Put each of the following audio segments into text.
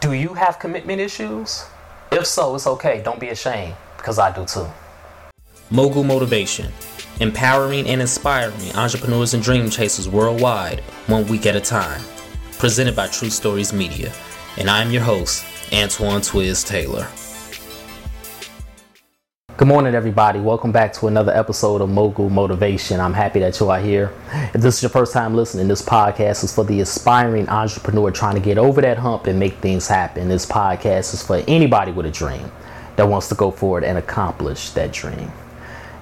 Do you have commitment issues? If so, it's okay. Don't be ashamed because I do too. Mogul Motivation, empowering and inspiring entrepreneurs and dream chasers worldwide, one week at a time. Presented by True Stories Media. And I'm your host, Antoine Twiz Taylor. Good morning, everybody. Welcome back to another episode of Mogul Motivation. I'm happy that you are here. If this is your first time listening, this podcast is for the aspiring entrepreneur trying to get over that hump and make things happen. This podcast is for anybody with a dream that wants to go forward and accomplish that dream.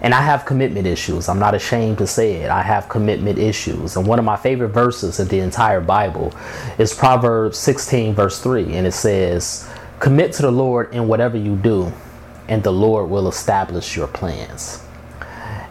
And I have commitment issues. I'm not ashamed to say it. I have commitment issues. And one of my favorite verses in the entire Bible is Proverbs 16, verse 3. And it says, Commit to the Lord in whatever you do and the Lord will establish your plans.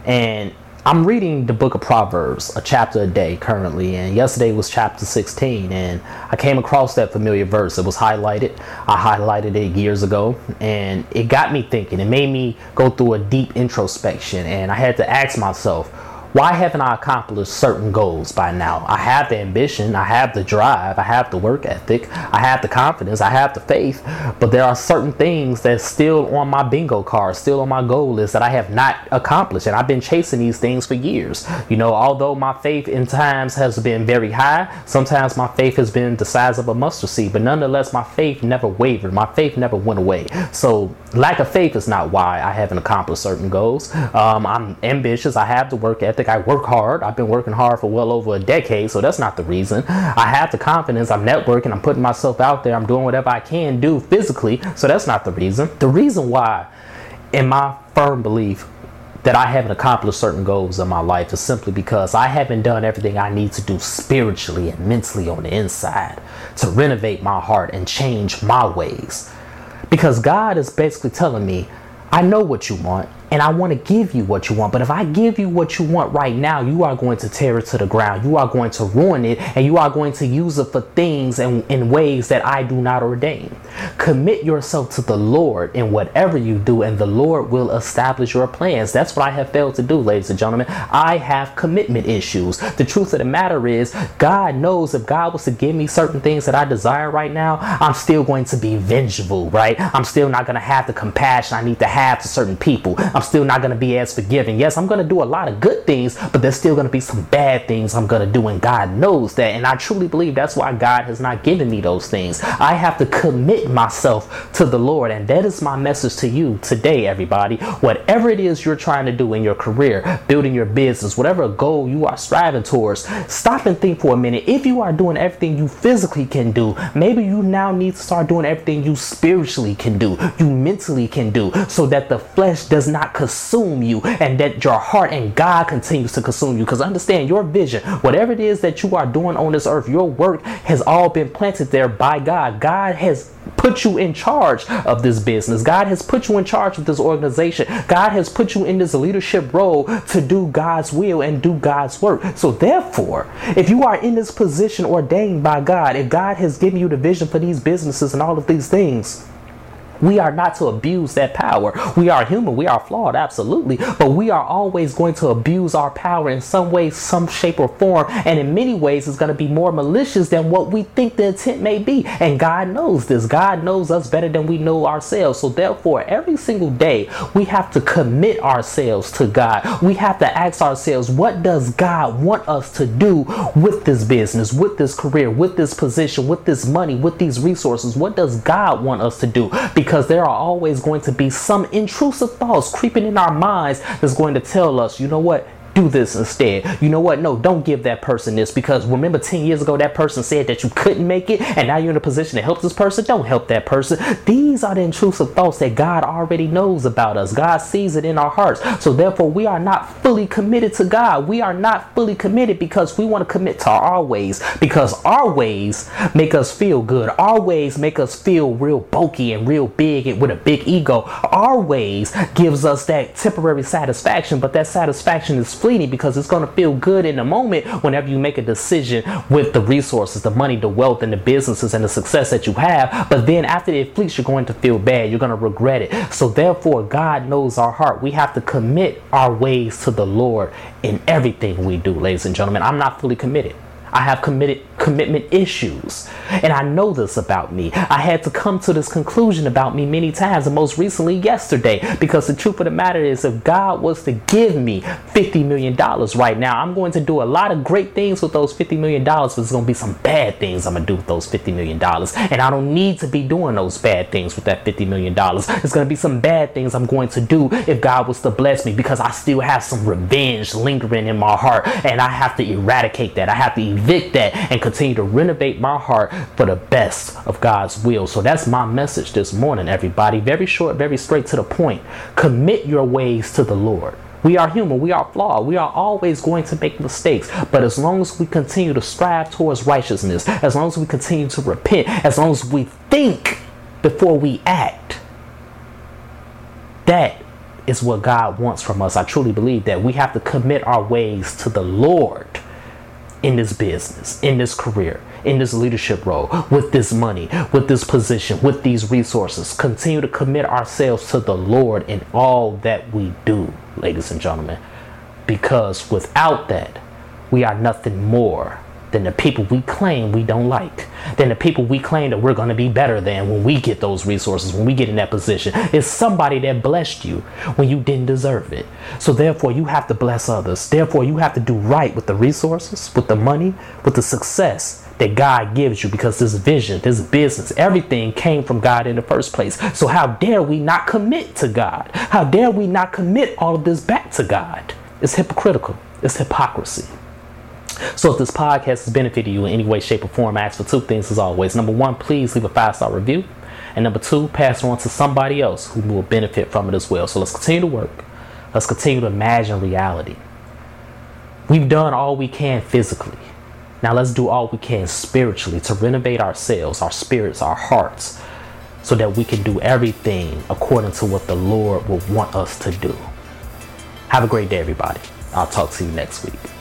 And I'm reading the book of Proverbs, a chapter a day currently, and yesterday was chapter 16, and I came across that familiar verse. It was highlighted. I highlighted it years ago, and it got me thinking. It made me go through a deep introspection, and I had to ask myself, why haven't I accomplished certain goals by now? I have the ambition, I have the drive, I have the work ethic, I have the confidence, I have the faith, but there are certain things that's still on my bingo card, still on my goal list that I have not accomplished. And I've been chasing these things for years. You know, although my faith in times has been very high, sometimes my faith has been the size of a mustard seed, but nonetheless, my faith never wavered. My faith never went away. So, lack of faith is not why I haven't accomplished certain goals. Um, I'm ambitious, I have the work ethic. I work hard. I've been working hard for well over a decade, so that's not the reason. I have the confidence. I'm networking. I'm putting myself out there. I'm doing whatever I can do physically, so that's not the reason. The reason why, in my firm belief, that I haven't accomplished certain goals in my life is simply because I haven't done everything I need to do spiritually and mentally on the inside to renovate my heart and change my ways. Because God is basically telling me, I know what you want and I want to give you what you want. But if I give you what you want right now, you are going to tear it to the ground. You are going to ruin it, and you are going to use it for things and in ways that I do not ordain. Commit yourself to the Lord in whatever you do, and the Lord will establish your plans. That's what I have failed to do, ladies and gentlemen. I have commitment issues. The truth of the matter is, God knows if God was to give me certain things that I desire right now, I'm still going to be vengeful, right? I'm still not going to have the compassion I need to have to certain people. I'm still not going to be as forgiving. Yes, I'm going to do a lot of good things, but there's still going to be some bad things I'm going to do, and God knows that. And I truly believe that's why God has not given me those things. I have to commit myself to the Lord, and that is my message to you today, everybody. Whatever it is you're trying to do in your career, building your business, whatever goal you are striving towards, stop and think for a minute. If you are doing everything you physically can do, maybe you now need to start doing everything you spiritually can do, you mentally can do, so that the flesh does not not consume you and that your heart and God continues to consume you. Because understand your vision, whatever it is that you are doing on this earth, your work has all been planted there by God. God has put you in charge of this business. God has put you in charge of this organization. God has put you in this leadership role to do God's will and do God's work. So, therefore, if you are in this position ordained by God, if God has given you the vision for these businesses and all of these things, we are not to abuse that power. We are human, we are flawed, absolutely, but we are always going to abuse our power in some way, some shape, or form. And in many ways, it's going to be more malicious than what we think the intent may be. And God knows this. God knows us better than we know ourselves. So, therefore, every single day, we have to commit ourselves to God. We have to ask ourselves, what does God want us to do with this business, with this career, with this position, with this money, with these resources? What does God want us to do? Because because there are always going to be some intrusive thoughts creeping in our minds that's going to tell us, you know what, do this instead. You know what? No, don't give that person this because remember 10 years ago that person said that you couldn't make it and now you're in a position to help this person. Don't help that person. These are the intrusive thoughts that God already knows about us. God sees it in our hearts. So therefore, we are not fully committed to God. We are not fully committed because we want to commit to our ways because our ways make us feel good. Our ways make us feel real bulky and real big and with a big ego. Our ways gives us that temporary satisfaction, but that satisfaction is fleeting because it's going to feel good in the moment whenever you make a decision with the resources, the money, the wealth, and the businesses and the success that you have. But then after it fleets, you're going to feel bad. You're going to regret it. So therefore, God knows our heart. We have to commit our ways to the Lord in everything we do, ladies and gentlemen. I'm not fully committed. I have committed commitment issues. And I know this about me. I had to come to this conclusion about me many times, and most recently yesterday, because the truth of the matter is, if God was to give me $50 million right now, I'm going to do a lot of great things with those $50 million, but there's going to be some bad things I'm going to do with those $50 million. And I don't need to be doing those bad things with that $50 million. There's going to be some bad things I'm going to do if God was to bless me because I still have some revenge lingering in my heart, and I have to eradicate that. I have to evict that and continue to renovate my heart for the best of God's will. So that's my message this morning, everybody. Very short, very straight to the point. Commit your ways to the Lord. We are human, we are flawed, we are always going to make mistakes. But as long as we continue to strive towards righteousness, as long as we continue to repent, as long as we think before we act, that is what God wants from us. I truly believe that we have to commit our ways to the Lord in this business, in this career, in this leadership role, with this money, with this position, with these resources. Continue to commit ourselves to the Lord in all that we do, ladies and gentlemen. Because without that, we are nothing more than the people we claim we don't like, than the people we claim that we're going to be better than when we get those resources, when we get in that position. It's somebody that blessed you when you didn't deserve it. So therefore, you have to bless others. Therefore, you have to do right with the resources, with the money, with the success that God gives you because this vision, this business, everything came from God in the first place. So how dare we not commit to God? How dare we not commit all of this back to God? It's hypocritical. It's hypocrisy. So if this podcast has benefited you in any way, shape, or form, I ask for two things as always. Number one, please leave a five star review. And number two, pass it on to somebody else who will benefit from it as well. So let's continue to work. Let's continue to imagine reality. We've done all we can physically. Now let's do all we can spiritually to renovate ourselves, our spirits, our hearts, so that we can do everything according to what the Lord will want us to do. Have a great day, everybody. I'll talk to you next week.